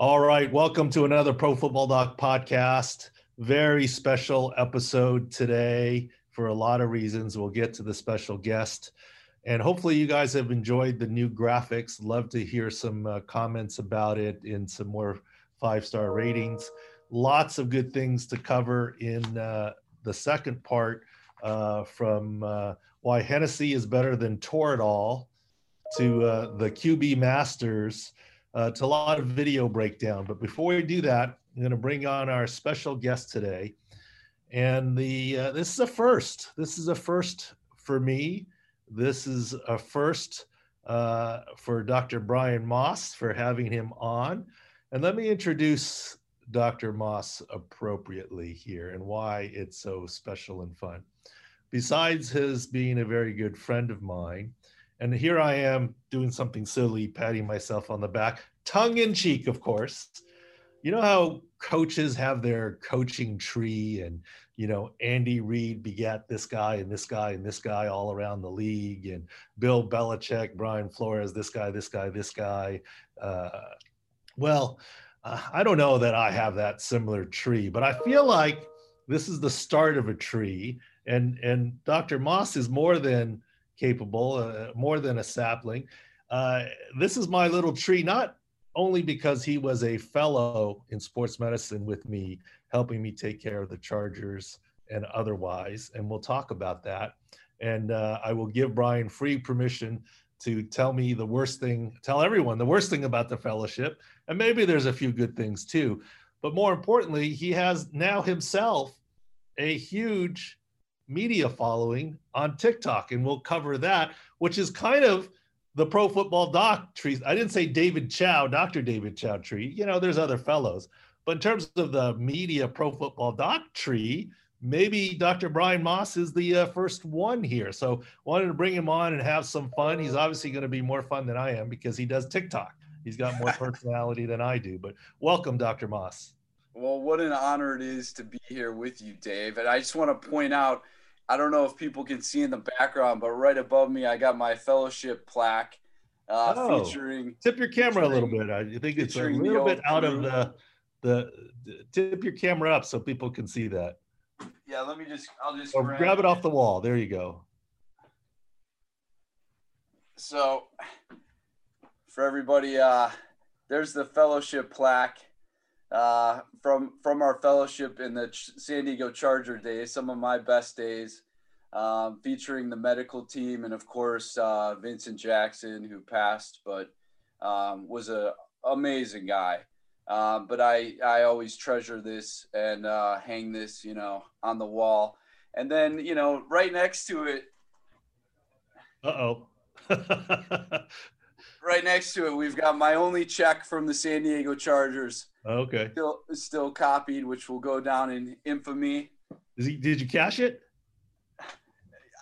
All right, welcome to another Pro Football Doc podcast. Very special episode today for a lot of reasons. We'll get to the special guest. And hopefully, you guys have enjoyed the new graphics. Love to hear some uh, comments about it in some more five star ratings. Lots of good things to cover in uh, the second part uh, from uh, why Hennessy is better than Toradol to uh, the QB Masters uh, to a lot of video breakdown. But before we do that, I'm going to bring on our special guest today. And the uh, this is a first. This is a first for me. This is a first uh, for Dr. Brian Moss for having him on. And let me introduce Dr. Moss appropriately here and why it's so special and fun. Besides his being a very good friend of mine, and here I am doing something silly, patting myself on the back, tongue in cheek, of course. You know how coaches have their coaching tree, and you know Andy Reid begat this guy and this guy and this guy all around the league, and Bill Belichick, Brian Flores, this guy, this guy, this guy. Uh, well, uh, I don't know that I have that similar tree, but I feel like this is the start of a tree, and and Dr. Moss is more than capable, uh, more than a sapling. Uh, this is my little tree, not only because he was a fellow in sports medicine with me, helping me take care of the Chargers and otherwise. And we'll talk about that. And uh, I will give Brian free permission to tell me the worst thing, tell everyone the worst thing about the fellowship. And maybe there's a few good things too. But more importantly, he has now himself a huge media following on TikTok, and we'll cover that, which is kind of the pro football doc tree. I didn't say David Chao, Dr. David Chao tree. You know, there's other fellows. But in terms of the media pro football doc tree, maybe Dr. Brian Moss is the uh, first one here. So wanted to bring him on and have some fun. He's obviously going to be more fun than I am because he does TikTok. He's got more personality than I do. But welcome, Dr. Moss. Well, what an honor it is to be here with you, Dave. And I just want to point out I don't know if people can see in the background, but right above me, I got my fellowship plaque uh, oh, featuring. Tip your camera a little bit. I think it's a little bit out of the, the, the tip your camera up so people can see that. Yeah, let me just. I'll just grab, grab it off the wall. There you go. So, for everybody, uh, there's the fellowship plaque uh, from from our fellowship in the San Diego Charger days, some of my best days, um, featuring the medical team and of course uh, Vincent Jackson, who passed, but um, was a amazing guy. Um, but I I always treasure this and uh, hang this, you know, on the wall. And then you know, right next to it. Uh oh. right next to it, we've got my only check from the San Diego Chargers. Okay. Still, still copied, which will go down in infamy. He, did you cash it?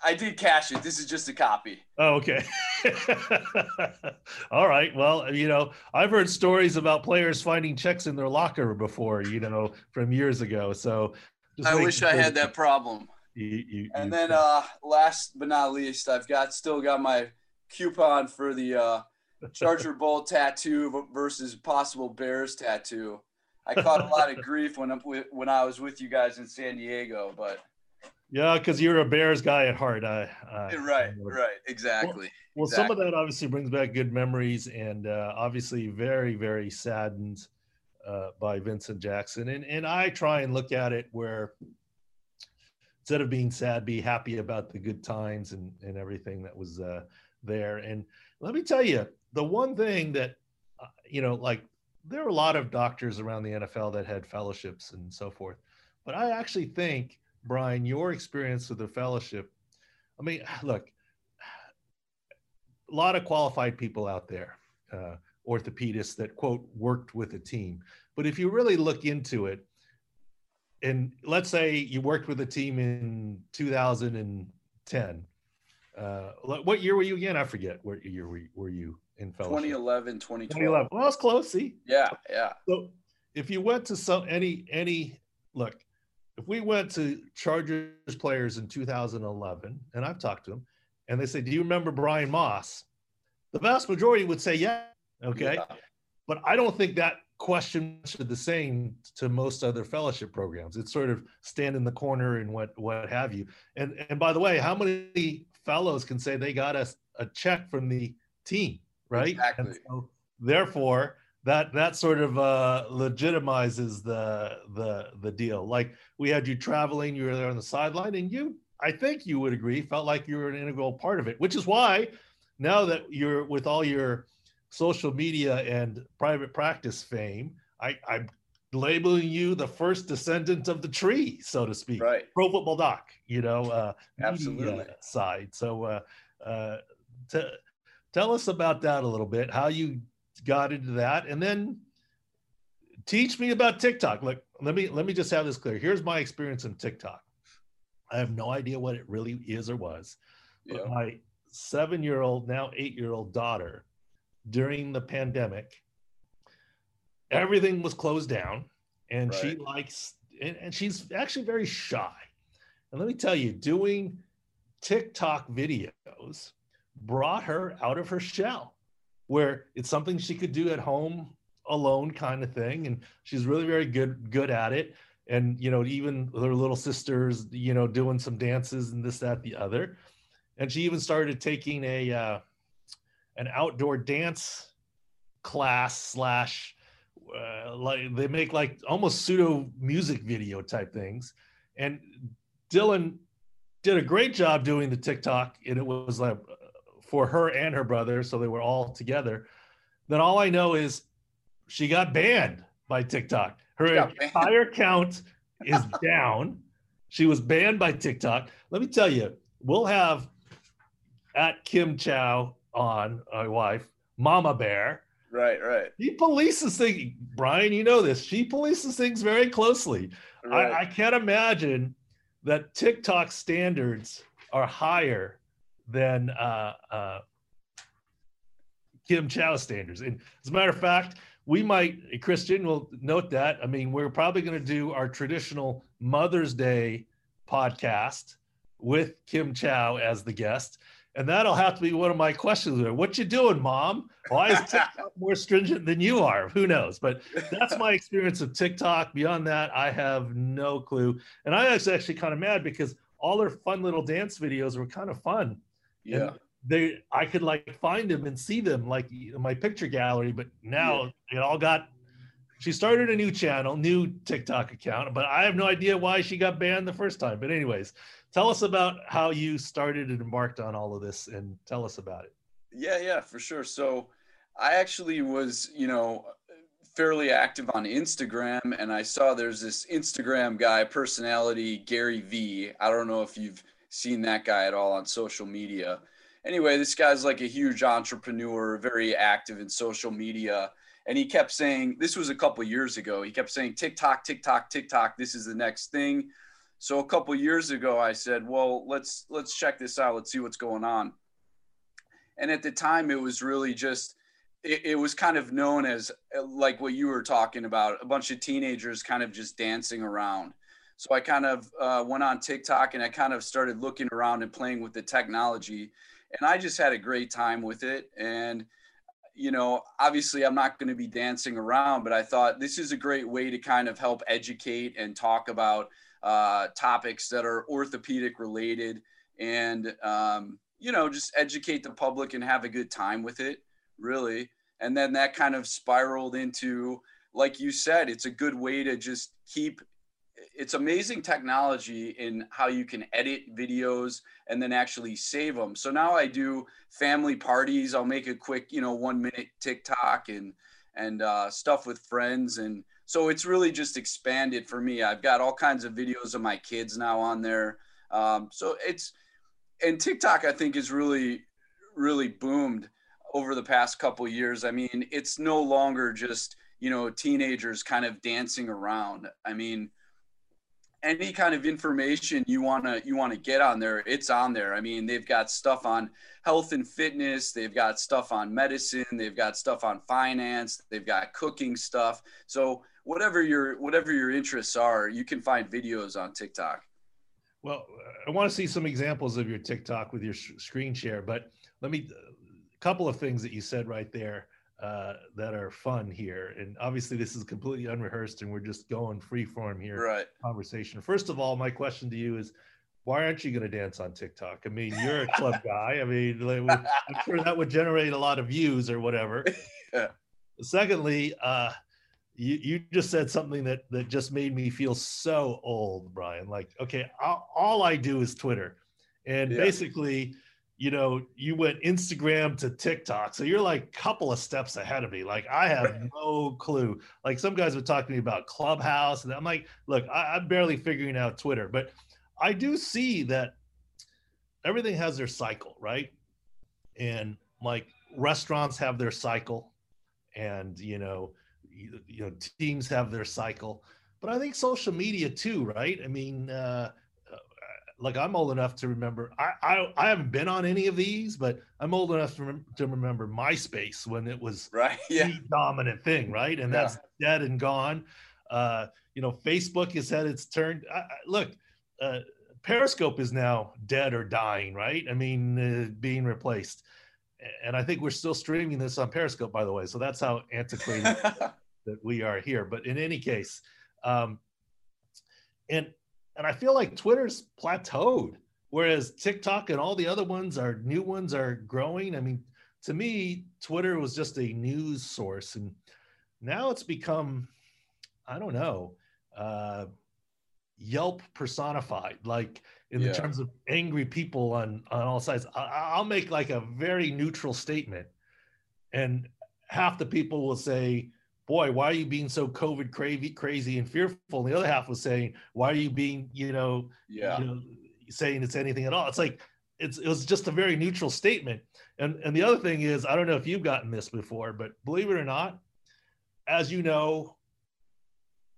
I did cash it. This is just a copy. Oh, okay. All right. Well, you know, I've heard stories about players finding checks in their locker before, you know, from years ago. So I wish I had that problem. You, you, and you, then uh last but not least, I've got still got my coupon for the uh Charger Bowl tattoo versus possible Bears tattoo. I caught a lot of grief when when I was with you guys in San Diego, but yeah, because you're a Bears guy at heart. I, I right, right, exactly. Well, well exactly. some of that obviously brings back good memories, and uh, obviously very, very saddened uh, by Vincent Jackson. And and I try and look at it where instead of being sad, be happy about the good times and and everything that was uh, there. And let me tell you, the one thing that uh, you know like there are a lot of doctors around the NFL that had fellowships and so forth but i actually think brian your experience with the fellowship i mean look a lot of qualified people out there uh, orthopedists that quote worked with a team but if you really look into it and let's say you worked with a team in 2010 uh, what year were you again i forget what year were you, were you in fellowship? 2011, 2012. 2011. Well, that's close. See? Yeah, yeah. So if you went to some any any look, if we went to Chargers players in 2011, and I've talked to them, and they say, "Do you remember Brian Moss?" The vast majority would say, "Yeah." Okay, yeah. but I don't think that question should the same to most other fellowship programs. It's sort of stand in the corner and what what have you. And and by the way, how many fellows can say they got a, a check from the team, right? Exactly. So, therefore, that that sort of uh, legitimizes the the the deal. Like we had you traveling, you were there on the sideline, and you, I think you would agree, felt like you were an integral part of it. Which is why now that you're with all your social media and private practice fame, I, I'm labeling you the first descendant of the tree, so to speak. Right. Pro football doc, you know, uh, Absolutely. side. So, uh, uh, t- tell us about that a little bit, how you got into that, and then teach me about TikTok. Look, let me let me just have this clear. Here's my experience in TikTok. I have no idea what it really is or was, but Yeah. my seven-year-old, now eight-year-old daughter during the pandemic everything was closed down and she likes and, and she's actually very shy. And let me tell you doing tiktok videos brought her out of her shell where it's something she could do at home alone kind of thing and she's really very good good at it. And you know even her little sisters you know doing some dances and this that the other. And she even started taking a uh, an outdoor dance class slash uh, like they make like almost pseudo music video type things. And dylan did a great job doing the tiktok and it was like for her and her brother so they were all together. Then all i know is she got banned by tiktok. Her banned. entire account is down. She was banned by tiktok. Let me tell you we'll have at kim Chao on my wife mama bear Right. Right. she polices things, Brian. You know this. She polices things very closely. Right. I, I can't imagine that TikTok standards are higher than uh, uh, Kim Chao standards. And as a matter of fact, we might, Christian will note that. I mean, we're probably going to do our traditional Mother's Day podcast with Kim Chao as the guest. And that'll have to be one of my questions. What you doing, mom? Why is TikTok more stringent than you are? Who knows? But that's my experience of TikTok. Beyond that, I have no clue. And I was actually kind of mad because all their fun little dance videos were kind of fun. yeah. They, I could like find them and see them like in my picture gallery, but now it all got. She started a new channel, new TikTok account, but I have no idea why she got banned the first time. But anyways, tell us about how you started and embarked on all of this, and tell us about it. Yeah, yeah, for sure. So I actually was, you know, fairly active on Instagram and I saw there's this Instagram guy personality, Gary V. I don't know if you've seen that guy at all on social media. Anyway, this guy's like a huge entrepreneur, very active in social media. And he kept saying, this was a couple years ago, he kept saying, TikTok, TikTok, TikTok, this is the next thing. So a couple years ago, I said, well, let's let's check this out. Let's see what's going on. And at the time it was really just it, it, was kind of known as like what you were talking about a bunch of teenagers kind of just dancing around. So i kind of uh, went on tiktok and i kind of started looking around and playing with the technology. And i just had a great time with it. And you know obviously i'm not going to be dancing around but i thought this is a great way to kind of help educate and talk about uh, topics that are orthopedic related and um, you know, just educate the public and have a good time with it, really. And then that kind of spiraled into, like you said, it's a good way to just keep. It's amazing technology in how you can edit videos and then actually save them. So now I do family parties. I'll make a quick, you know, one minute TikTok and and uh, stuff with friends, and so it's really just expanded for me. I've got all kinds of videos of my kids now on there. Um, so it's and TikTok, I think, is really, really boomed over the past couple years. I mean, it's no longer just you know teenagers kind of dancing around. I mean, any kind of information you wanna you wanna get on there, it's on there. I mean, they've got stuff on health and fitness, they've got stuff on medicine, they've got stuff on finance, they've got cooking stuff. So whatever your whatever your interests are, you can find videos on TikTok. Well, I want to see some examples of your TikTok with your sh- screen share, but let me, a couple of things that you said right there. Uh, that are fun here. And obviously, this is completely unrehearsed, and we're just going free form here. Right. Conversation. First of all, my question to you is, why aren't you going to dance on TikTok? I mean, you're a club guy. I mean, I'm sure that would generate a lot of views or whatever. Yeah. Secondly, uh, you, you just said something that that just made me feel so old, Brian. Like, okay, all, all I do is Twitter, and Yeah. basically, you know, you went Instagram to TikTok, so you're like a couple of steps ahead of me. Like, I have no clue. Like, some guys would talk to me about Clubhouse, and I'm like, look, I, I'm barely figuring out Twitter, but I do see that everything has their cycle, right? And like restaurants have their cycle, and you know, you, you know, teams have their cycle. But I think social media too, right? I mean, uh, uh, like I'm old enough to remember. I, I I haven't been on any of these, but I'm old enough to, rem- to remember MySpace when it was Right. Yeah. the dominant thing, right? And Yeah. that's dead and gone. Uh, you know, Facebook has had its turn. I, I, look, uh, Periscope is now dead or dying, right? I mean, uh, being replaced. And I think we're still streaming this on Periscope, by the way. So that's how antiquated that we are here. But in any case, um, and and I feel like Twitter's plateaued, whereas TikTok and all the other ones are new ones are growing. I mean, to me, Twitter was just a news source, and now it's become, I don't know, uh, Yelp personified. Like in Yeah. the terms of angry people on on all sides. I, I'll make like a very neutral statement, and half the people will say, "Boy, why are you being so COVID crazy, crazy and fearful?" And the other half was saying, "Why are you being, you know, yeah. you know, saying it's anything at all?" It's like it's it was just a very neutral statement. And and the other thing is, I don't know if you've gotten this before, but believe it or not, as you know,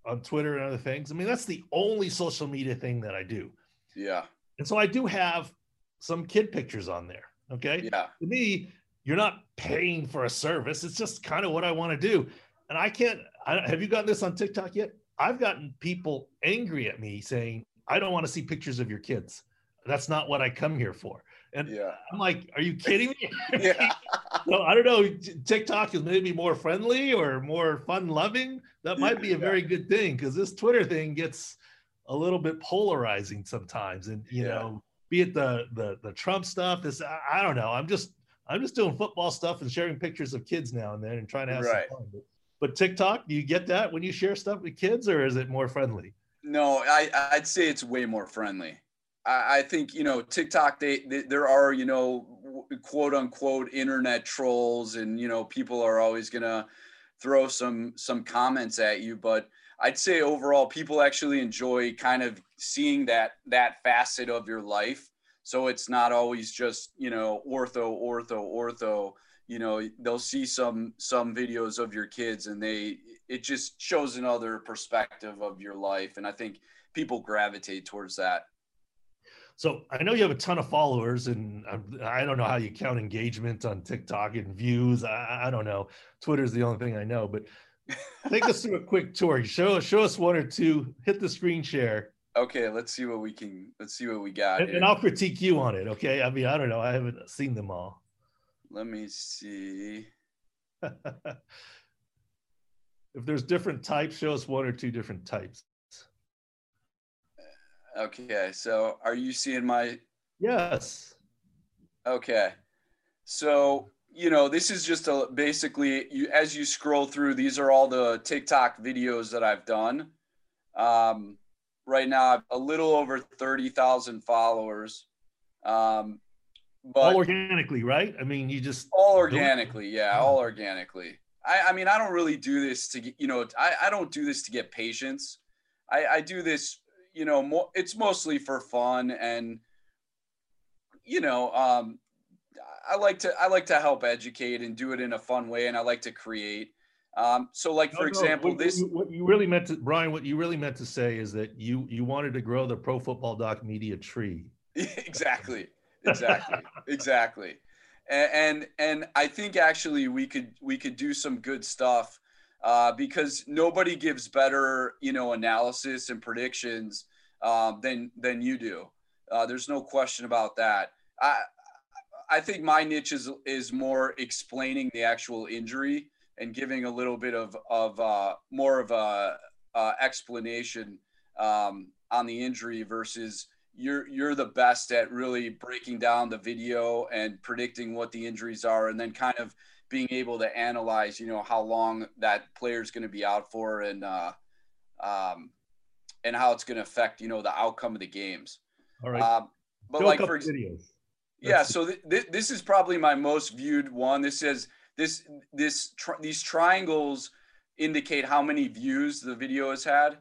on Twitter and other things, I mean that's the only social media thing that I do. Yeah. And so I do have some kid pictures on there. Okay. Yeah. To me, you're not paying for a service. It's just kind of what I want to do. And I can't, I, have you gotten this on TikTok yet? I've gotten people angry at me saying, I don't want to see pictures of your kids. That's not what I come here for. And Yeah. I'm like, are you kidding me? Yeah. so I don't know. TikTok is maybe more friendly or more fun loving. That might be a Yeah. very good thing because this Twitter thing gets a little bit polarizing sometimes. And you Yeah. know, be it the the the Trump stuff, this I, I don't know. I'm just I'm just doing football stuff and sharing pictures of kids now and then and trying to have Right. some fun. But, but TikTok, do you get that when you share stuff with kids, or is it more friendly? No, I I'd say it's way more friendly. I, I think you know TikTok. They, they there are you know quote unquote internet trolls, and you know people are always gonna throw some some comments at you. But I'd say overall, people actually enjoy kind of seeing that that facet of your life. So it's not always just you know ortho, ortho, ortho. You know they'll see some some videos of your kids, and they it just shows another perspective of your life and i think people gravitate towards that So I know you have a ton of followers, and I'm- I don't know how you count engagement on TikTok and views. I, I don't know. Twitter's the only thing I know. But take us through a quick tour. Show show us one or two. Hit the screen share, okay let's see what we can let's see what we got and, and I'll critique you on it. Okay. I mean, I don't know. I haven't seen them all. Let me see if there's different types, show us one or two different types. okay so are you seeing my Yes. okay so you know this is just a basically you as you scroll through these are all the tiktok videos that i've done um, right now i have a little over 30000 followers um, but all organically, right? I mean, you just all organically yeah all organically. I, I mean i don't really do this to get you know i, I don't do this to get patients I, I do this you know more it's mostly for fun and you know um i like to i like to help educate and do it in a fun way and i like to create. Um so like for No, no, example what, this what you really meant to Brian, what you really meant to say is that you you wanted to grow the pro football doc media tree. exactly exactly. Exactly. And, and and i think actually we could we could do some good stuff uh, because nobody gives better you know analysis and predictions um, than than you do. Uh, there's no question about that. I I think my niche is is more explaining the actual injury and giving a little bit of of uh, more of a uh, explanation um, on the injury versus you're you're the best at really breaking down the video and predicting what the injuries are and then kind of being able to analyze you know how long that player is going to be out for and uh, um, and how it's going to affect you know the outcome of the games. All right. Um, but Show like for videos. yeah so th- th- this is probably my most viewed one. This says this this tri- these triangles indicate how many views the video has had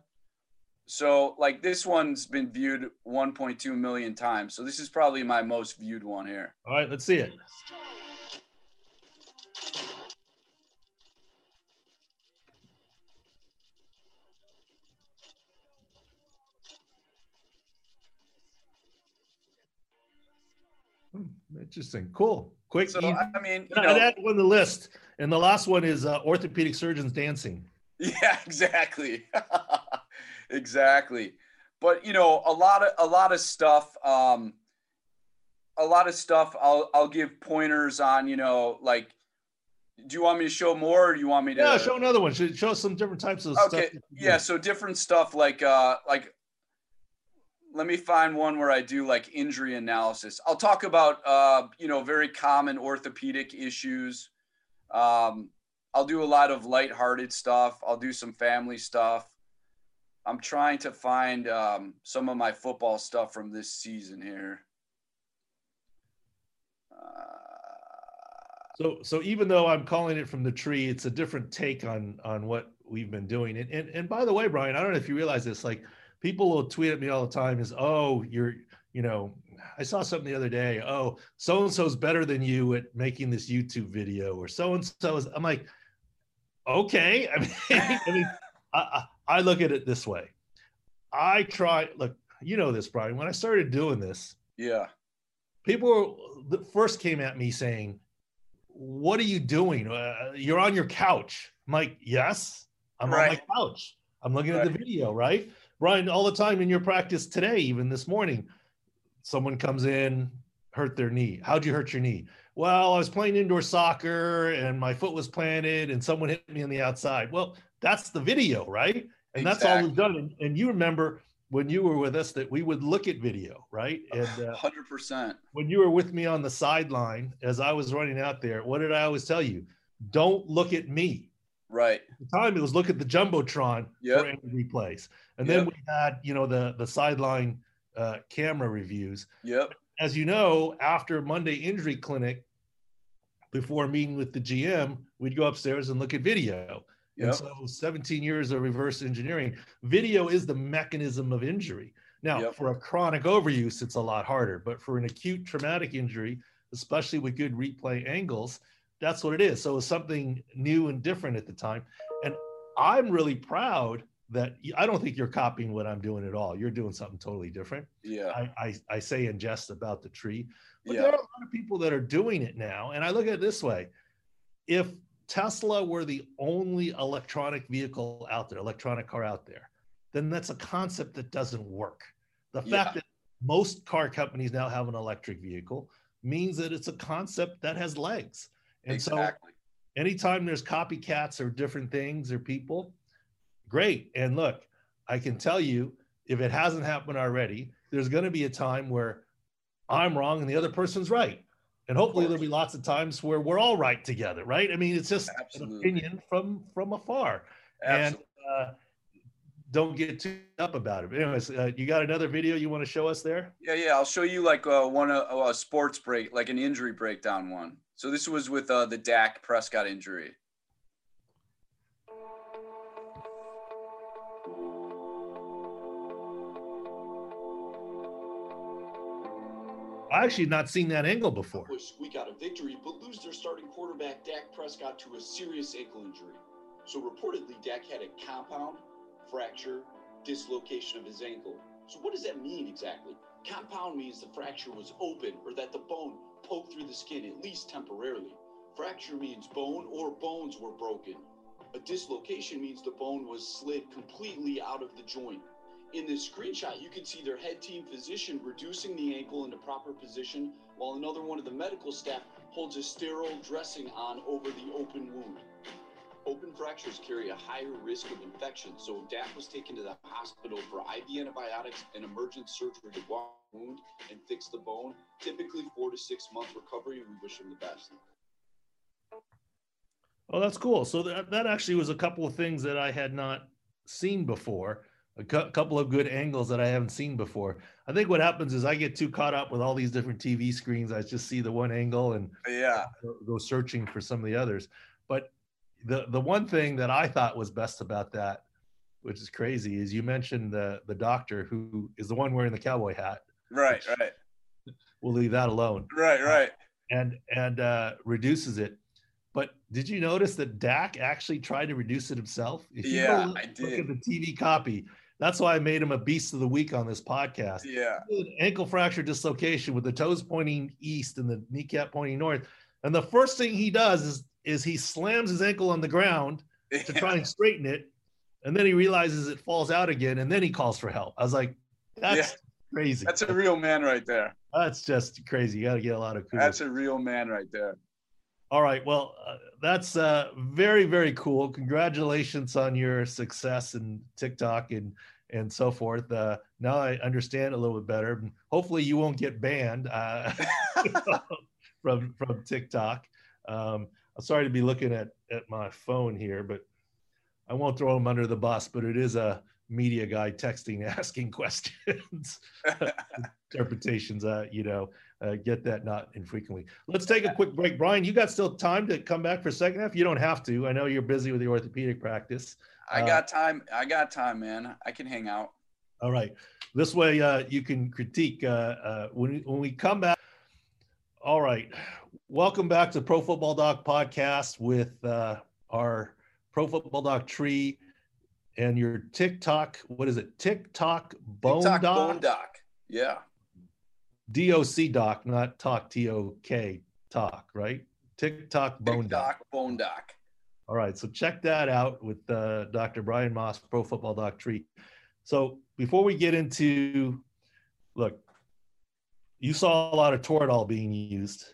so like this one's been viewed 1.2 million times so this is probably my most viewed one here All right, let's see it. Hmm, Interesting. Cool. Quick. so easy. i mean you know that one the list. And the last one is uh, orthopedic surgeons dancing. Yeah, exactly. exactly. But you know, a lot of a lot of stuff um a lot of stuff I'll I'll give pointers on, you know, like do you want me to show more or do you want me to Yeah, show another one. Show, show some different types of stuff. Okay. stuff. Yeah, so different stuff like uh like let me find one where I do like injury analysis. I'll talk about uh, you know, very common orthopedic issues. Um I'll do a lot of lighthearted stuff. I'll do some family stuff. I'm trying to find um, some of my football stuff from this season here. Uh, So, so even though I'm calling it from the tree, it's a different take on on what we've been doing. And and, and by the way, Brian, I don't know if you realize this. Like, people will tweet at me all the time. Is oh, you're you know, I saw something the other day. Oh, so and so's better than you at making this YouTube video, or so and so is. I'm like, okay. I mean, I mean, I, I I look at it this way. I try. Look, you know this, Brian. When I started doing this, yeah, people were, first came at me saying, "What are you doing? Uh, you're on your couch." I'm like, "Yes, I'm on my couch. I'm looking at the video, right?" Brian, all the time in your practice today, even this morning, someone comes in, hurt their knee. How'd you hurt your knee? Well, I was playing indoor soccer and my foot was planted and someone hit me on the outside. Well, that's the video, right? And that's all we've done. And, and you remember when you were with us that we would look at video, right? And uh, hundred percent. when you were with me on the sideline as I was running out there, what did I always tell you? Don't look at me. Right. At the time it was look at the jumbotron Yep. for any replays, and then we had you know the the sideline uh, camera reviews. Yep. As you know, after Monday injury clinic, before meeting with the GM, we'd go upstairs and look at video. And so 17 years of reverse engineering, video is the mechanism of injury. Now, Yep. for a chronic overuse, it's a lot harder, but for an acute traumatic injury, especially with good replay angles, that's what it is. So it's something new and different at the time. And I'm really proud that I don't think you're copying what I'm doing at all. You're doing something totally different. Yeah. I, I, I say in jest about the tree, but Yeah. there are a lot of people that are doing it now. And I look at it this way if Tesla were the only electronic vehicle out there, electronic car out there, then that's a concept that doesn't work. The Yeah. fact that most car companies now have an electric vehicle means that it's a concept that has legs. And so anytime there's copycats or different things or people, great. And look, I can tell you if it hasn't happened already, there's going to be a time where I'm wrong and the other person's right. And hopefully there'll be lots of times where we're all right together, right? I mean, it's just Absolutely. an opinion from from afar. Absolutely. And uh, don't get too up about it. But anyways, uh, you got another video you want to show us there? Yeah, yeah. I'll show you like uh, one uh, a sports break, like an injury breakdown one. So this was with uh, the Dak Prescott injury. I actually not seen that angle before. Squeak out a victory, but lose their starting quarterback Dak Prescott to a serious ankle injury. So reportedly, Dak had a compound fracture, dislocation of his ankle. So what does that mean exactly? Compound means the fracture was open or that the bone poked through the skin, at least temporarily. Fracture means bone or bones were broken. A dislocation means the bone was slid completely out of the joint. In this screenshot, you can see their head team physician reducing the ankle into proper position while another one of the medical staff holds a sterile dressing on over the open wound. Open fractures carry a higher risk of infection, so Dak was taken to the hospital for IV antibiotics and emergent surgery to wash the wound and fix the bone. Typically four to six month recovery. We wish him the best. Oh, that's cool. So that, that actually was a couple of things that I had not seen before. A cu- couple of good angles that I haven't seen before. I think what happens is I get too caught up with all these different TV screens. I just see the one angle and Yeah. go- searching for some of the others. But the the one thing that I thought was best about that, which is crazy, is you mentioned the the doctor who is the one wearing the cowboy hat. Right. Right. We'll leave that alone. Right. Right. and and uh, reduces it. But did you notice that Dak actually tried to reduce it himself? If you Yeah, look, I look did. at the TV copy. That's why I made him a beast of the week on this podcast. Yeah. Ankle fracture dislocation with the toes pointing east and the kneecap pointing north. And the first thing he does is is he slams his ankle on the ground to try and straighten it, and then he realizes it falls out again, and then he calls for help. I was like, that's crazy. That's a real man right there. That's just crazy. You got to get a lot of kudos. That's a real man right there. All right. Well, uh, that's uh, very, very cool. Congratulations on your success in TikTok and and so forth. Uh, now I understand a little bit better. Hopefully, you won't get banned uh, from from TikTok. Um, I'm sorry to be looking at at my phone here, but I won't throw him under the bus. But it is a media guy texting, asking questions, interpretations. Uh, you know, uh, get that not infrequently. Let's take a quick break. Brian, you got still time to come back for a second half? You don't have to. I know you're busy with the orthopedic practice. I got time. I got time, man. I can hang out. All right. This way uh, you can critique uh, uh, when, when we come back. All right. Welcome back to Pro Football Doc podcast with uh, our Pro Football Doc tree and your TikTok. What is it? TikTok Bone TikTok Doc? Bone Doc. Yeah. DOC Doc, not Talk T O K Talk, right? TikTok Bone Doc. TikTok Bone Doc. All right, so check that out with uh, Dr. Brian Moss, Pro Football Doc Tree. So before we get into, look, you saw a lot of Toradol being used.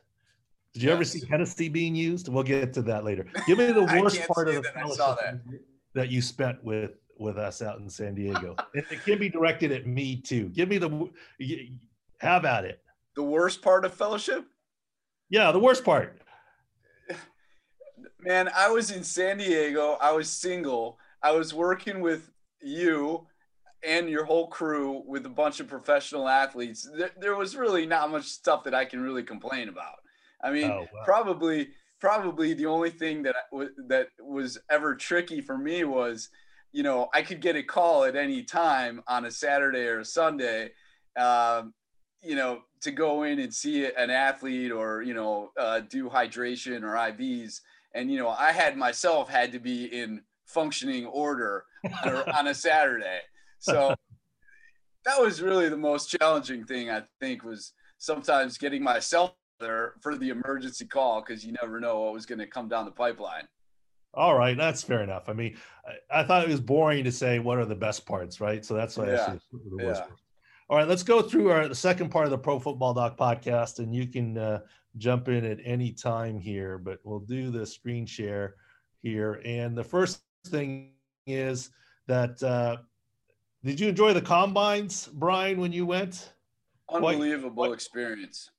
Did you ever see Hennessy being used? We'll get to that later. Give me the worst part of the that fellowship that you spent with with us out in San Diego. and it can be directed at me too. Give me the y- about it. The worst part of fellowship? Yeah, the worst part. Man, I was in San Diego. I was single. I was working with you and your whole crew with a bunch of professional athletes. There, there was really not much stuff that I can really complain about. I mean, Oh, wow. probably probably the only thing that I that was ever tricky for me was, you know, I could get a call at any time on a Saturday or a Sunday, um, you know, to go in and see an athlete or you know uh, do hydration or IVs, and you know, I had myself had to be in functioning order on a, on a Saturday, so that was really the most challenging thing I think was sometimes getting myself there for the emergency call because you never know what was going to come down the pipeline. All right, that's fair enough. I mean, I, I thought it was boring to say what are the best parts, right? So that's why I Yeah, the worst yeah. All right, let's go through our the second part of the Pro Football Doc podcast, and you can uh, jump in at any time here. But we'll do the screen share here. And the first thing is that uh, did you enjoy the combines, Brian, when you went? Unbelievable experience.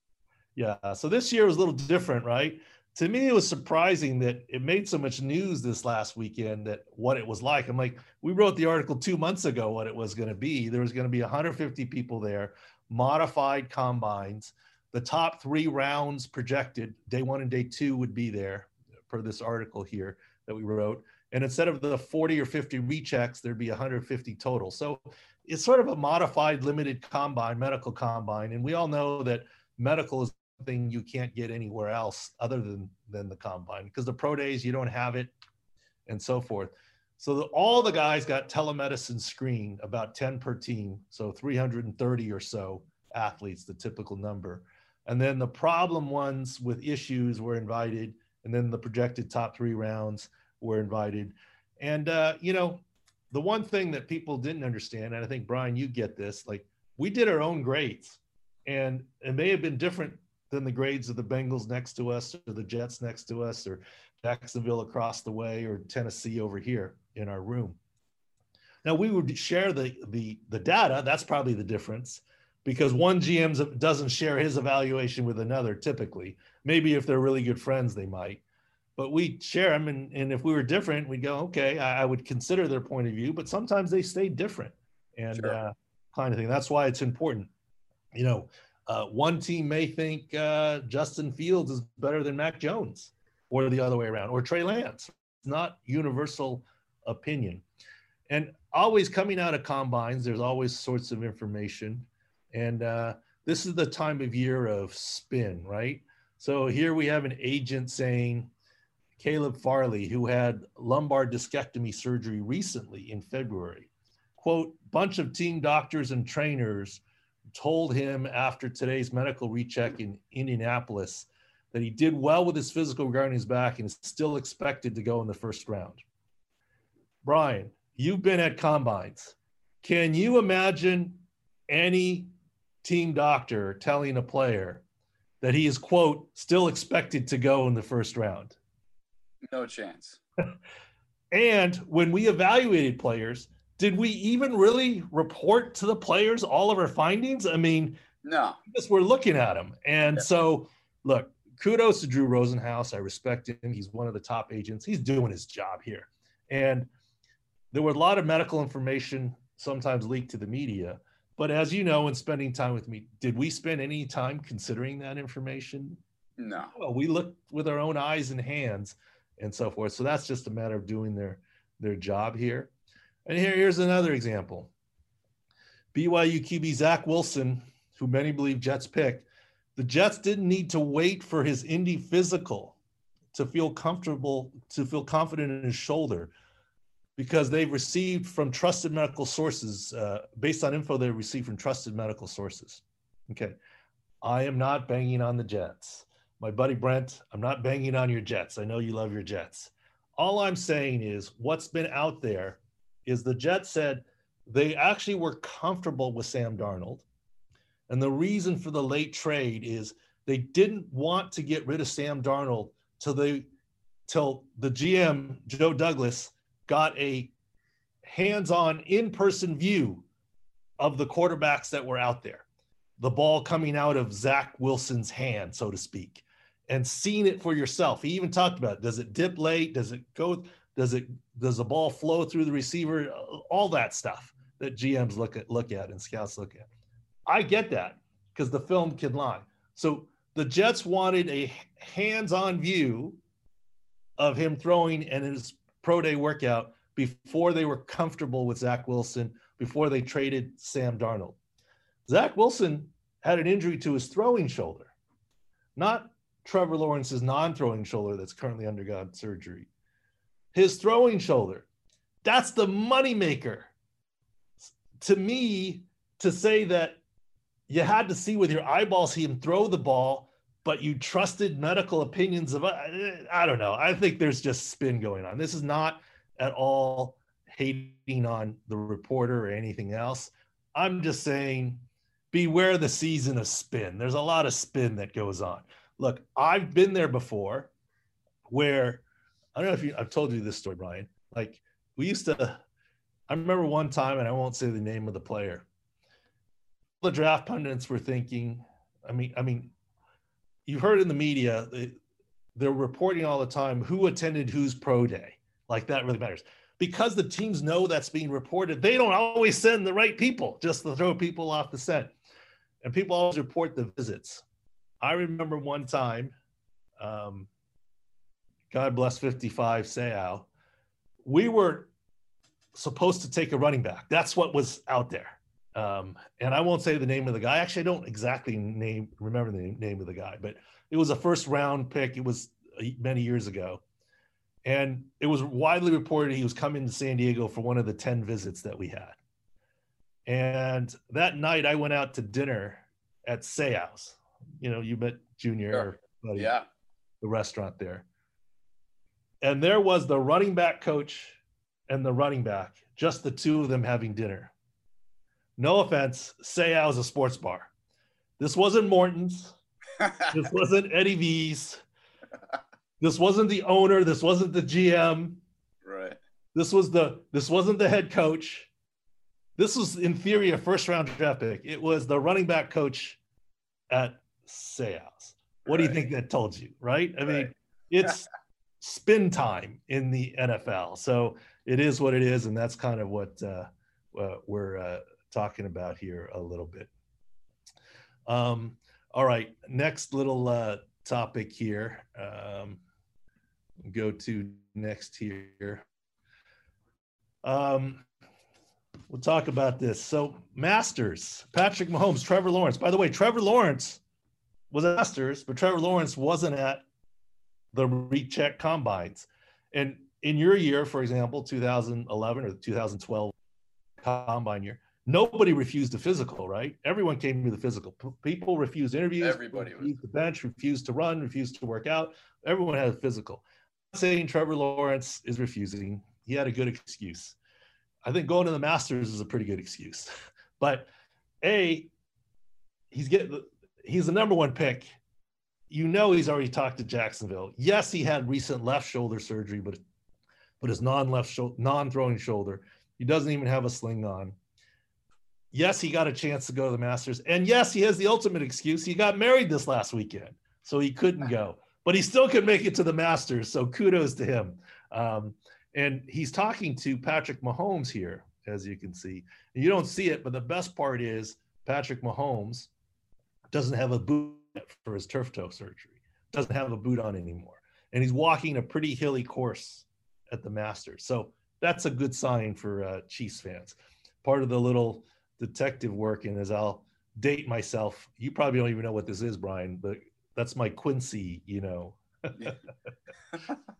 Yeah. So this year was a little different, right? To me, it was surprising that it made so much news this last weekend that what it was like. I'm like, we wrote the article two months ago what it was going to be. There was going to be 150 people there, modified combines. The top three rounds projected, day one and day two, would be there per this article here that we wrote. And instead of the 40 or 50 rechecks, there'd be 150 total. So it's sort of a modified limited combine, medical combine. And we all know that medical is something you can't get anywhere else other than than the combine because the pro days you don't have it and so forth. So the, all the guys got telemedicine screened about 10 per team so 330 or so athletes the typical number. And then the problem ones with issues were invited and then the projected top three rounds were invited. And uh, you know the one thing that people didn't understand and i think brian you get this like we did our own grades and it may have been different than the grades of the Bengals next to us, or the Jets next to us, or Jacksonville across the way, or Tennessee over here in our room. Now we would share the the the data. That's probably the difference, because one GM doesn't share his evaluation with another. Typically, maybe if they're really good friends, they might. But we share them, and, and if we were different, we'd go, okay, I, I would consider their point of view. But sometimes they stay different, and sure. uh, kind of thing. That's why it's important. You know, uh, one team may think uh, Justin Fields is better than Mac Jones, or the other way around, or Trey Lance. It's not universal opinion. And always coming out of combines, there's always sorts of information. And uh, this is the time of year of spin, right? So here we have an agent saying, Caleb Farley, who had lumbar discectomy surgery recently in February, quote, bunch of team doctors and trainers told him after today's medical recheck in Indianapolis that he did well with his physical regarding his back and is still expected to go in the first round. Brian, you've been at combines. Can you imagine any team doctor telling a player that he is, quote, still expected to go in the first round? No chance. and when we evaluated players, did we even really report to the players all of our findings? I mean, no, because we're looking at them. And yeah. so, look, kudos to Drew Rosenhaus. I respect him. He's one of the top agents. He's doing his job here. And there was a lot of medical information sometimes leaked to the media. But as you know, in spending time with me, did we spend any time considering that information? No. Well, we looked with our own eyes and hands and so forth. So that's just a matter of doing their their job here. And here, here's another example. BYU QB Zach Wilson, who many believe Jets picked, the Jets didn't need to wait for his Indy physical to feel comfortable, to feel confident in his shoulder, because they've received from trusted medical sources, uh, based on info they received from trusted medical sources. Okay. I am not banging on the Jets. My buddy Brent, I'm not banging on your Jets. I know you love your Jets. All I'm saying is what's been out there is the Jets said they actually were comfortable with Sam Darnold. And the reason for the late trade is they didn't want to get rid of Sam Darnold till they till the GM Joe Douglas got a hands-on in-person view of the quarterbacks that were out there. The ball coming out of Zach Wilson's hand, so to speak, and seeing it for yourself. He even talked about does it dip late? Does it go? Does it does the ball flow through the receiver? All that stuff that GMs look at look at and scouts look at. I get that because the film can lie. So the Jets wanted a hands-on view of him throwing and his pro day workout before they were comfortable with Zach Wilson, before they traded Sam Darnold. Zach Wilson had an injury to his throwing shoulder, not Trevor Lawrence's non-throwing shoulder that's currently undergone surgery his throwing shoulder. That's the moneymaker. To me, to say that you had to see with your eyeballs him throw the ball, but you trusted medical opinions of, uh, I don't know. I think there's just spin going on. This is not at all hating on the reporter or anything else. I'm just saying, beware the season of spin. There's a lot of spin that goes on. Look, I've been there before where I don't know if you, I've told you this story, Brian. Like we used to, I remember one time, and I won't say the name of the player. The draft pundits were thinking, I mean, I mean, you've heard in the media, they, they're reporting all the time who attended whose pro day. Like that really matters. Because the teams know that's being reported, they don't always send the right people just to throw people off the scent. And people always report the visits. I remember one time, um, God bless 55 Seau, we were supposed to take a running back. That's what was out there. Um, and I won't say the name of the guy. Actually, I don't exactly name remember the name of the guy, but it was a first round pick. It was many years ago, and it was widely reported he was coming to San Diego for one of the ten visits that we had. And that night, I went out to dinner at Seau's. You know, you met Junior, sure. yeah, the restaurant there and there was the running back coach and the running back, just the two of them having dinner. No offense, say I was a sports bar. This wasn't Morton's. this wasn't Eddie V's. This wasn't the owner. This wasn't the GM. right. This was the this wasn't the head coach. This was in theory a first round draft pick. It was the running back coach at Seau's. What do you think that told you? Right? I mean, it's spin time in the NFL. So it is what it is, and that's kind of what uh, uh, we're uh, talking about here a little bit. Um, all right, next little uh, topic here. Um, go to next here. Um, we'll talk about this. So, Masters, Patrick Mahomes, Trevor Lawrence. By the way, Trevor Lawrence was at Masters, but Trevor Lawrence wasn't at the recheck combines. And in your year, for example, 2011 or 2012 combine year, nobody refused a physical, right? Everyone came to the physical. P- People refused interviews. Everybody was. the bench, refused to run, refused to work out. Everyone had a physical. I'm saying Trevor Lawrence is refusing. He had a good excuse. I think going to the Masters is a pretty good excuse. But a, he's getting he's the number one pick. You know he's already talked to Jacksonville. Yes, he had recent left shoulder surgery, but but his non-left shoulder, non-throwing shoulder, he doesn't even have a sling on. Yes, he got a chance to go to the Masters, and yes, he has the ultimate excuse. He got married this last weekend, so he couldn't go, but he still could make it to the Masters. So kudos to him. Um, and he's talking to Patrick Mahomes here, as you can see. And you don't see it, but the best part is Patrick Mahomes doesn't have a boot for his turf toe surgery, doesn't have a boot on anymore. And he's walking a pretty hilly course at the Masters. So that's a good sign for uh, Chiefs fans. Part of the little detective work, and as I'll date myself, you probably don't even know what this is, Brian, but that's my Quincy, you know.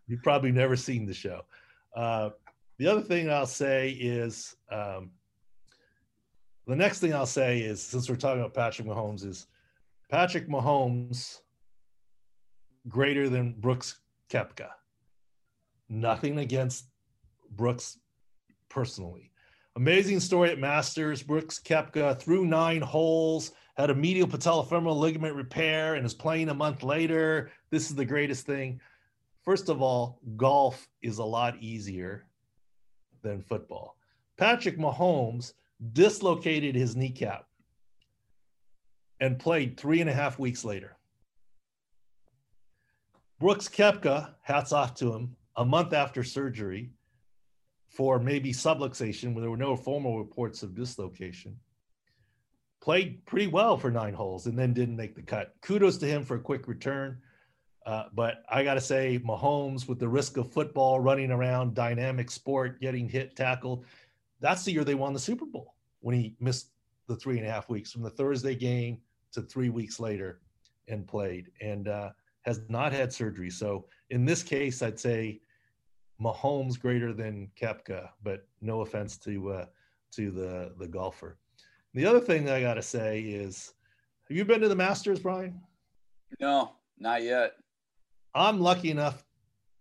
You've probably never seen the show. Uh, the other thing I'll say is um, the next thing I'll say is since we're talking about Patrick Mahomes, is Patrick Mahomes greater than Brooks Koepka. Nothing against Brooks personally. Amazing story at Masters. Brooks Koepka threw nine holes, had a medial patellofemoral ligament repair, and is playing a month later. This is the greatest thing. First of all, golf is a lot easier than football. Patrick Mahomes dislocated his kneecap and played three and a half weeks later. Brooks Koepka, hats off to him, a month after surgery for maybe subluxation, where there were no formal reports of dislocation, played pretty well for nine holes and then didn't make the cut. Kudos to him for a quick return. Uh, but I got to say, Mahomes, with the risk of football, running around, dynamic sport, getting hit, tackled, that's the year they won the Super Bowl when he missed the three and a half weeks from the Thursday game to three weeks later and played and uh, has not had surgery. So in this case, I'd say Mahomes greater than Koepka, but no offense to uh, to the the golfer. The other thing I got to say is, have you been to the Masters, Brian? No, not yet. I'm lucky enough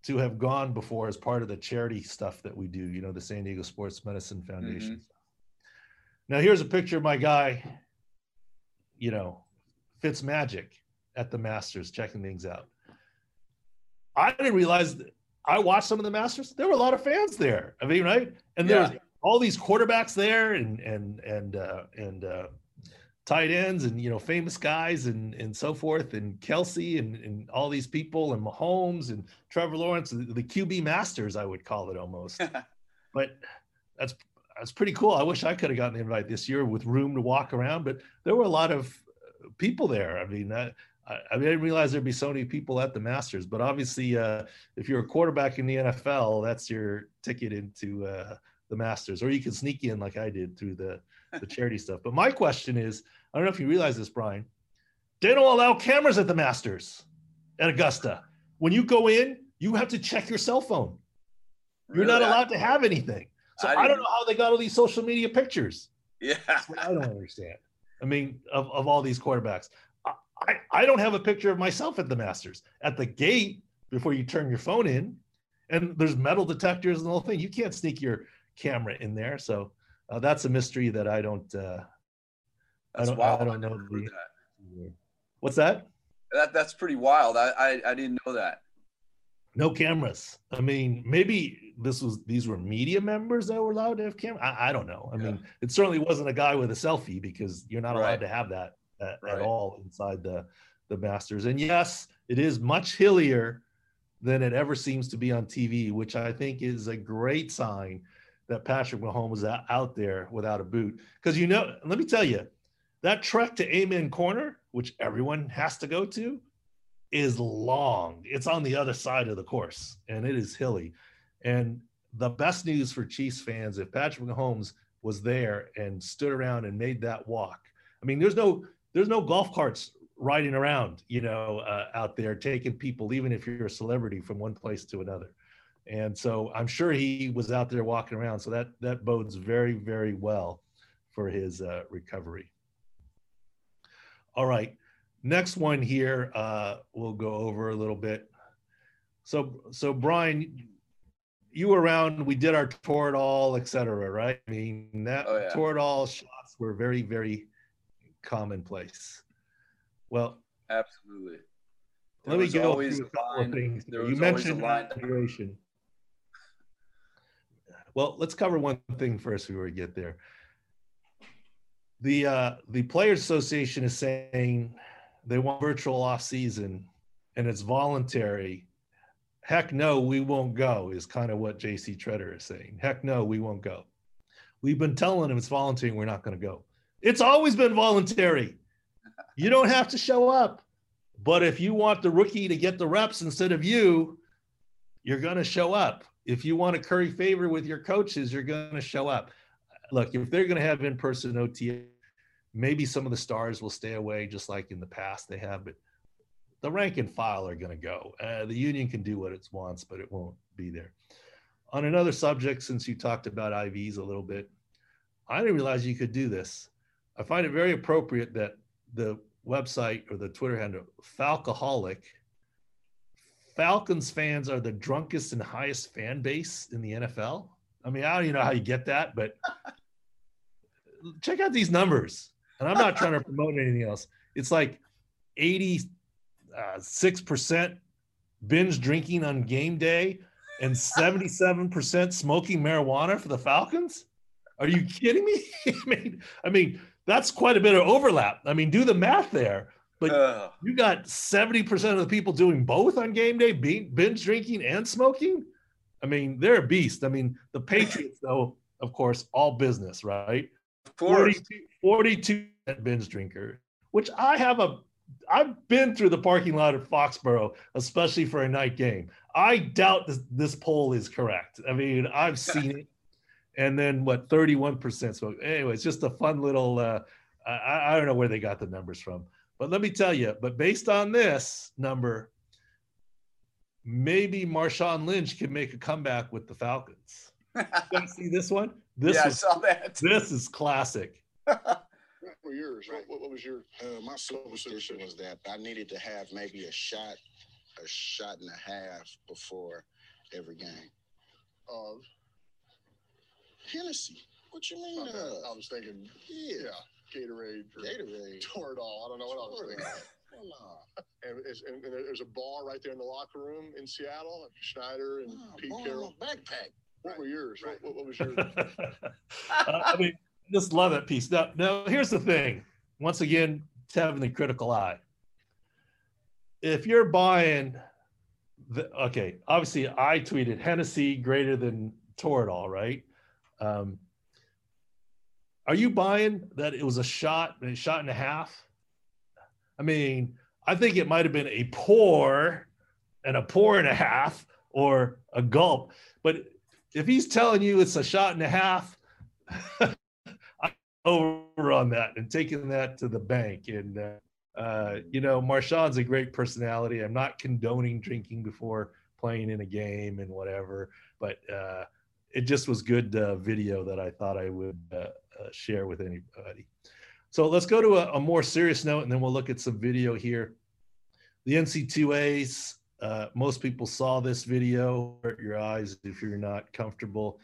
to have gone before as part of the charity stuff that we do, you know, the San Diego Sports Medicine Foundation. Now, here's a picture of my guy, you know, Fitz Magic at the Masters, checking things out. I didn't realize I watched some of the Masters. There were a lot of fans there. I mean, right? And Yeah. was all these quarterbacks there and and and uh, and uh, tight ends and you know famous guys and and so forth and Kelce and and all these people and Mahomes and Trevor Lawrence the, the QB Masters I would call it almost but that's that's pretty cool I wish I could have gotten the invite this year with room to walk around but there were a lot of uh, people there I mean I, I I didn't realize there'd be so many people at the Masters but obviously uh, if you're a quarterback in the NFL that's your ticket into uh, the Masters or you can sneak in like I did through the the charity stuff. But my question is, I don't know if you realize this, Brian. They don't allow cameras at the Masters at Augusta. When you go in, you have to check your cell phone. You're not allowed to have anything. So I I, don't know how they got all these social media pictures. Yeah. I don't understand. I mean, of, of all these quarterbacks, I, I, I don't have a picture of myself at the Masters. At the gate, before you turn your phone in, and there's metal detectors and the whole thing. You can't sneak your camera in there. So uh, that's a mystery that I don't. Uh, I That's don't. wild. I don't know. The, that. what's that? That that's pretty wild. I, I, I didn't know that. No cameras. I mean, maybe this was these were media members that were allowed to have camera. I, I don't know. I Yeah. mean, it certainly wasn't a guy with a selfie because you're not allowed Right. to have that at, Right. at all inside the the Masters. And yes, it is much hillier than it ever seems to be on TV, which I think is a great sign that Patrick Mahomes is out, out there without a boot. Because you know, let me tell you, that trek to Amen Corner, which everyone has to go to, is long. It's on the other side of the course, and it is hilly. And the best news for Chiefs fans, if Patrick Mahomes was there and stood around and made that walk, I mean, there's no there's no golf carts riding around, you know, uh, out there taking people, even if you're a celebrity, from one place to another. And so I'm sure he was out there walking around. So that that bodes very very well for his uh, recovery. All right, next one here uh, we'll go over a little bit. So so Brian, you were around. We did our Toradol, et cetera, right? I mean that Oh, yeah. Toradol shots were very very commonplace. Well, Absolutely. There let me go always through a couple line- of things. You mentioned line- hydration. Well, let's cover one thing first before we get there. The uh, the Players Association is saying they want virtual off season and it's voluntary. Heck no, we won't go, is kind of what JC Tretter is saying. Heck no, we won't go. We've been telling them it's voluntary, we're not going to go. It's always been voluntary. You don't have to show up. But if you want the rookie to get the reps instead of you, you're going to show up. If you want to curry favor with your coaches, you're going to show up. Look, if they're going to have in person OTA, maybe some of the stars will stay away just like in the past they have, but the rank and file are going to go. Uh, the union can do what it wants, but it won't be there. On another subject, since you talked about IVs a little bit, I didn't realize you could do this. I find it very appropriate that the website or the Twitter handle Falcoholic. Falcons fans are the drunkest and highest fan base in the NFL. I mean, I don't even know how you get that, but check out these numbers. And I'm not trying to promote anything else. It's like 86% binge drinking on game day and 77% smoking marijuana for the Falcons. Are you kidding me? I mean, I mean, that's quite a bit of overlap. I mean, do the math there. But Ugh. you got 70% of the people doing both on game day, binge drinking and smoking. I mean, they're a beast. I mean, the Patriots, though, of course, all business, right? Course. 42, 42 binge drinker, which I have a, I've been through the parking lot at Foxborough, especially for a night game. I doubt this, this poll is correct. I mean, I've seen it. And then what, 31% smoke. Anyway, it's just a fun little, uh, I, I don't know where they got the numbers from. But let me tell you, but based on this number, maybe Marshawn Lynch can make a comeback with the Falcons. You see this one? This yeah, I is saw that. this is classic. What were yours? Right. What, what was your? Uh, my superstition was that I needed to have maybe a shot, a shot and a half before every game. Of Hennessy. What you mean? I Uh, was thinking, yeah, yeah, Gatorade, or Gatorade. Toradol. I don't know what I was thinking. Come on. And, it's, and, and there's a bar right there in the locker room in Seattle. Schneider and Oh, Pete Carroll. backpack. What were yours? Right. What, what was your? Uh, I mean, just love that piece. Now, now here's the thing. Once again, having the critical eye. If you're buying, the, okay, obviously I tweeted Hennessy greater than Toradol, right? Um, are you buying that it was a shot, a shot and a half? I mean, I think it might have been a pour and a pour and a half or a gulp, but if he's telling you it's a shot and a half, I'm over on that and taking that to the bank. And uh, uh, you know, Marshawn's a great personality. I'm not condoning drinking before playing in a game and whatever, but uh, it just was good uh, video that I thought I would uh, share with anybody. So let's go to a, a more serious note, and then we'll look at some video here. The NCAAs uh, most people saw this video. Hurt your eyes if you're not comfortable.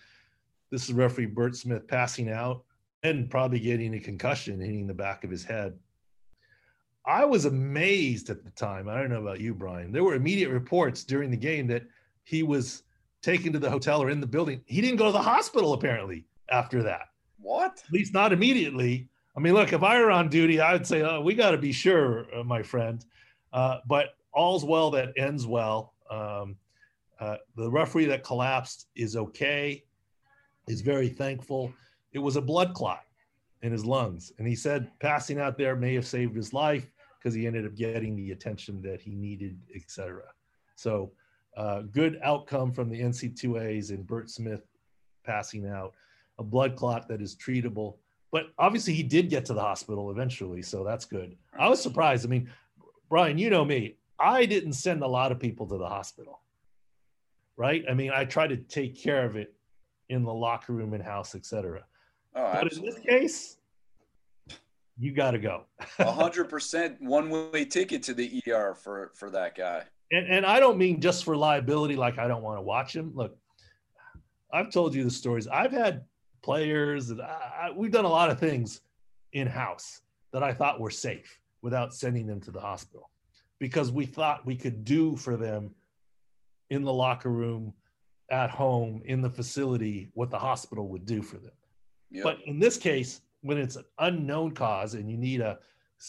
This is referee Bert Smith passing out and probably getting a concussion, hitting the back of his head. I was amazed at the time. I don't know about you, Brian. There were immediate reports during the game that he was taken to the hotel or in the building. He didn't go to the hospital apparently after that. What? At least not immediately. I mean, look, if I were on duty, I would say, oh, we got to be sure, uh, my friend. Uh, but all's well that ends well. Um, uh, the referee that collapsed is okay. He's very thankful. It was a blood clot in his lungs. And he said passing out there may have saved his life because he ended up getting the attention that he needed, etc. So, uh, good outcome from the NCAAs and Bert Smith passing out, a blood clot that is treatable. But obviously, he did get to the hospital eventually, so that's good. I was surprised. I mean, Brian, you know me, I didn't send a lot of people to the hospital, right? I mean, I try to take care of it in the locker room and house, etc. Oh, But in this case, you got to go. A hundred percent one way ticket to the ER for for that guy. and and I don't mean just for liability, like I don't want to watch him. Look, I've told you the stories. I've had players that I, I, we've done a lot of things in house that I thought were safe without sending them to the hospital because we thought we could do for them in the locker room, at home, in the facility, what the hospital would do for them. Yep. But in this case, when it's an unknown cause and you need a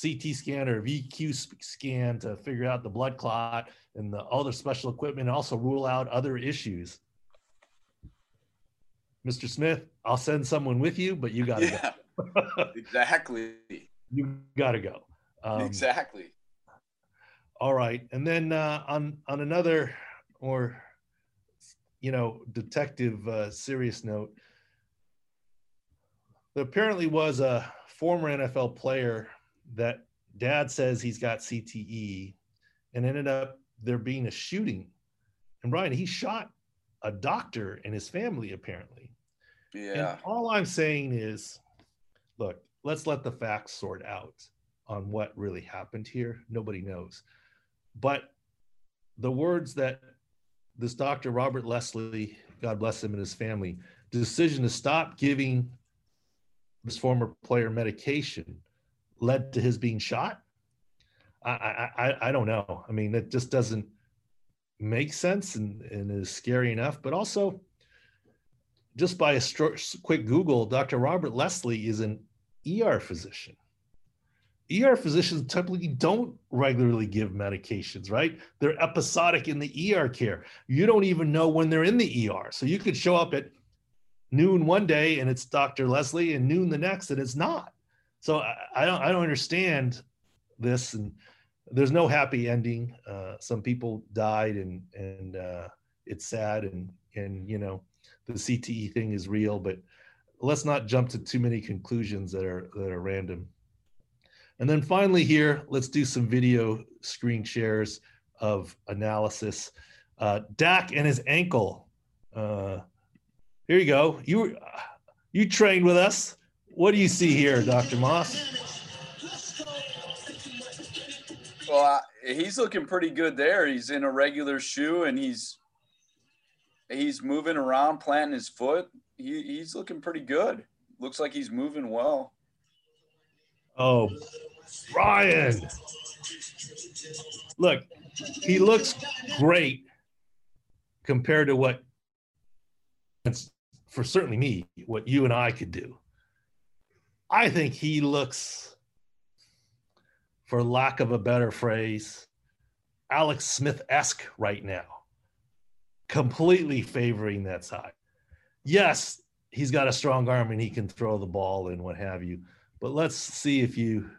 CT scan or a VQ scan to figure out the blood clot and the other special equipment, and also rule out other issues. Mr. Smith, I'll send someone with you, but you got to yeah, go. exactly. you got to go. Um, exactly. All right, and then uh, on on another or you know detective uh, serious note, there apparently was a former NFL player that dad says he's got CTE, and ended up there being a shooting, and Brian he shot a doctor and his family apparently. Yeah. And all I'm saying is, look, let's let the facts sort out on what really happened here. Nobody knows. But the words that this Dr. Robert Lesslie, God bless him and his family, decision to stop giving this former player medication led to his being shot. I I I, don't know. I mean, it just doesn't make sense and, and is scary enough, but also just by a quick Google, Dr. Robert Lesslie is an ER physician. ER physicians typically don't regularly give medications, right? They're episodic in the ER care. You don't even know when they're in the ER. So you could show up at noon one day and it's Dr. Lesslie and noon the next and it's not. So I, I don't I don't understand this and there's no happy ending. Uh, some people died and and uh, it's sad and and you know the CTE thing is real, but let's not jump to too many conclusions that are that are random. And then finally here, let's do some video screen shares of analysis. Uh, Dak and his ankle. Uh, here you go. You you trained with us. What do you see here, Dr. Moss? Well, uh, he's looking pretty good there. He's in a regular shoe and he's he's moving around, planting his foot. He, he's looking pretty good. Looks like he's moving well. Oh, Brian. Look, he looks great compared to what for certainly me, what you and I could do. I think he looks, for lack of a better phrase, Alex Smith esque right now, completely favoring that side. Yes, he's got a strong arm and he can throw the ball and what have you. But let's see if you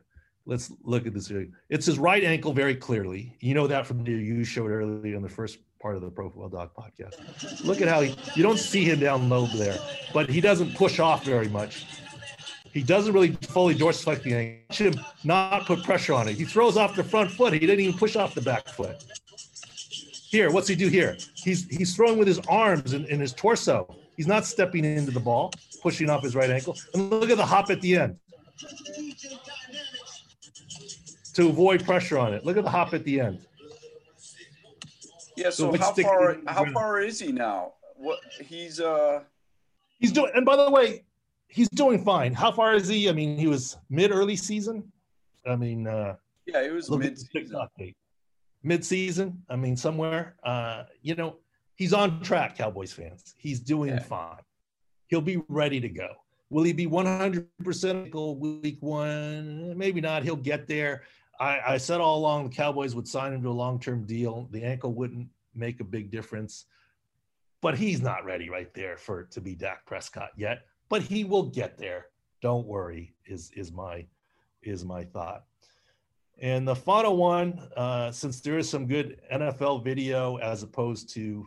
let's look at this. video. It's his right ankle very clearly. You know that from the you showed earlier in the first part of the Pro Football Doc podcast. Look at how he, you don't see him down low there, but he doesn't push off very much. He doesn't really fully dorsiflex the ankle. Him not put pressure on it. He throws off the front foot. He didn't even push off the back foot. Here, what's he do here? He's he's throwing with his arms and, and his torso. He's not stepping into the ball, pushing off his right ankle. And look at the hop at the end to avoid pressure on it. Look at the hop at the end. Yeah. So So, how far it in the how far is he now? What he's uh He's doing, and by the way, he's doing fine. How far is he? I mean, he was mid early season. I mean, uh, Yeah, it was mid season. Mid-season, I mean, somewhere. Uh, you know, he's on track, Cowboys fans. He's doing Yeah. fine. He'll be ready to go. Will he be 100% ankle week one? Maybe not. He'll get there. I, I said all along the Cowboys would sign him to a long-term deal. The ankle wouldn't make a big difference, but he's not ready right there for to be Dak Prescott yet. But he will get there. Don't worry. Is is my is my thought. And the final one, uh, since there is some good NFL video as opposed to,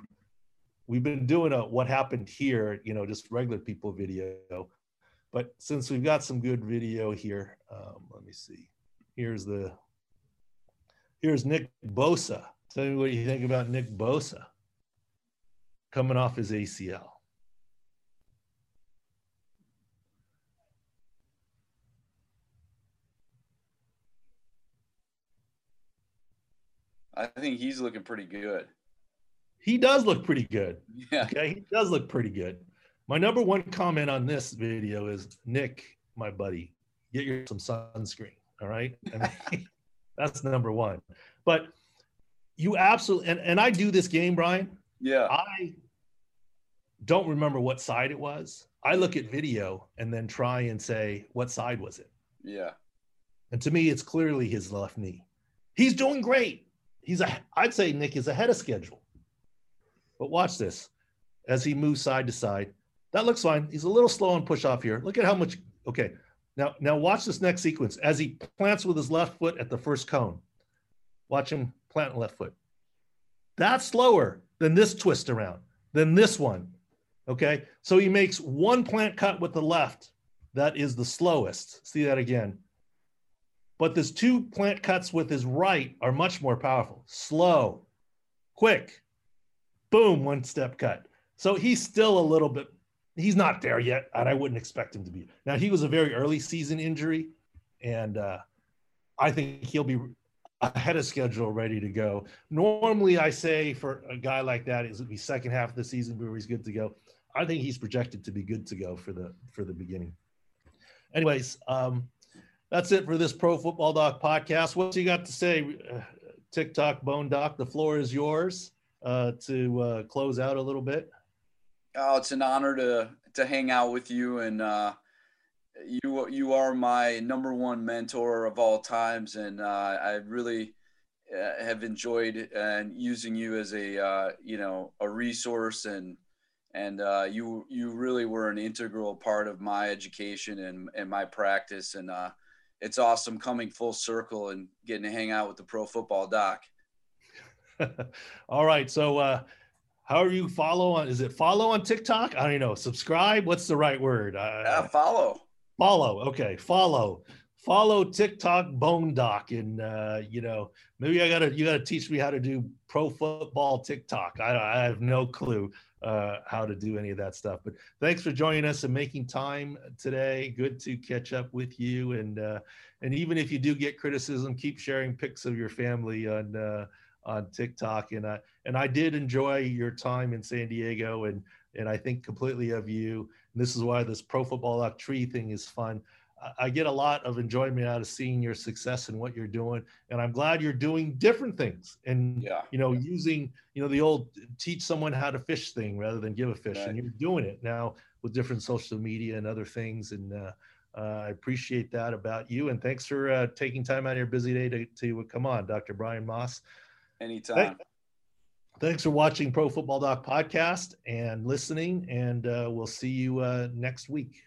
we've been doing a what happened here, you know, just regular people video. But since we've got some good video here, um, let me see. Here's the, here's Nick Bosa. Tell me what you think about Nick Bosa coming off his ACL. I think he's looking pretty good. He does look pretty good. Yeah. Okay, he does look pretty good. My number one comment on this video is Nick, my buddy, get your some sunscreen. All right, I mean, that's number one. But you absolutely and, and I do this game, Brian. Yeah. I don't remember what side it was. I look at video and then try and say what side was it. Yeah. And to me, it's clearly his left knee. He's doing great. He's a, I'd say Nick is ahead of schedule. But watch this as he moves side to side. That looks fine. He's a little slow on push off here. Look at how much. Okay. Now, now watch this next sequence as he plants with his left foot at the first cone. Watch him plant left foot. That's slower than this twist around, than this one. Okay. So he makes one plant cut with the left. That is the slowest. See that again. But there's two plant cuts with his right are much more powerful. Slow, quick, boom, one step cut. So he's still a little bit, he's not there yet, and I wouldn't expect him to be. Now, he was a very early season injury, and uh, I think he'll be ahead of schedule, ready to go. Normally, I say for a guy like that, it would be second half of the season where he's good to go. I think he's projected to be good to go for the for the beginning. Anyways, um, that's it for this Pro Football Doc podcast. What you got to say, uh, TikTok Bone Doc? The floor is yours uh, to uh, close out a little bit. Oh, it's an honor to to hang out with you, and uh, you you are my number one mentor of all times, and uh, I really uh, have enjoyed and using you as a uh, you know a resource, and and uh, you you really were an integral part of my education and and my practice, and uh, it's awesome coming full circle and getting to hang out with the Pro Football Doc. All right, so. Uh, how are you follow on? Is it follow on TikTok? I don't know. Subscribe. What's the right word? Uh, Yeah, follow. Follow. Okay, follow. Follow TikTok Bone Doc, and uh, you know maybe I gotta you gotta teach me how to do pro football TikTok. I, I have no clue uh, how to do any of that stuff. But thanks for joining us and making time today. Good to catch up with you, and uh, and even if you do get criticism, keep sharing pics of your family on uh, on TikTok. And I and I did enjoy your time in San Diego, and and I think completely of you. And this is why this Pro Football Tree thing is fun. I get a lot of enjoyment out of seeing your success and what you're doing, and I'm glad you're doing different things. And Yeah. you know, using you know the old teach someone how to fish thing rather than give a fish, Right. and you're doing it now with different social media and other things. And uh, uh, I appreciate that about you. And thanks for uh, taking time out of your busy day to to come on, Dr. Brian Moss. Anytime. Thanks for watching Pro Football Doc podcast and listening, and uh, we'll see you uh, next week.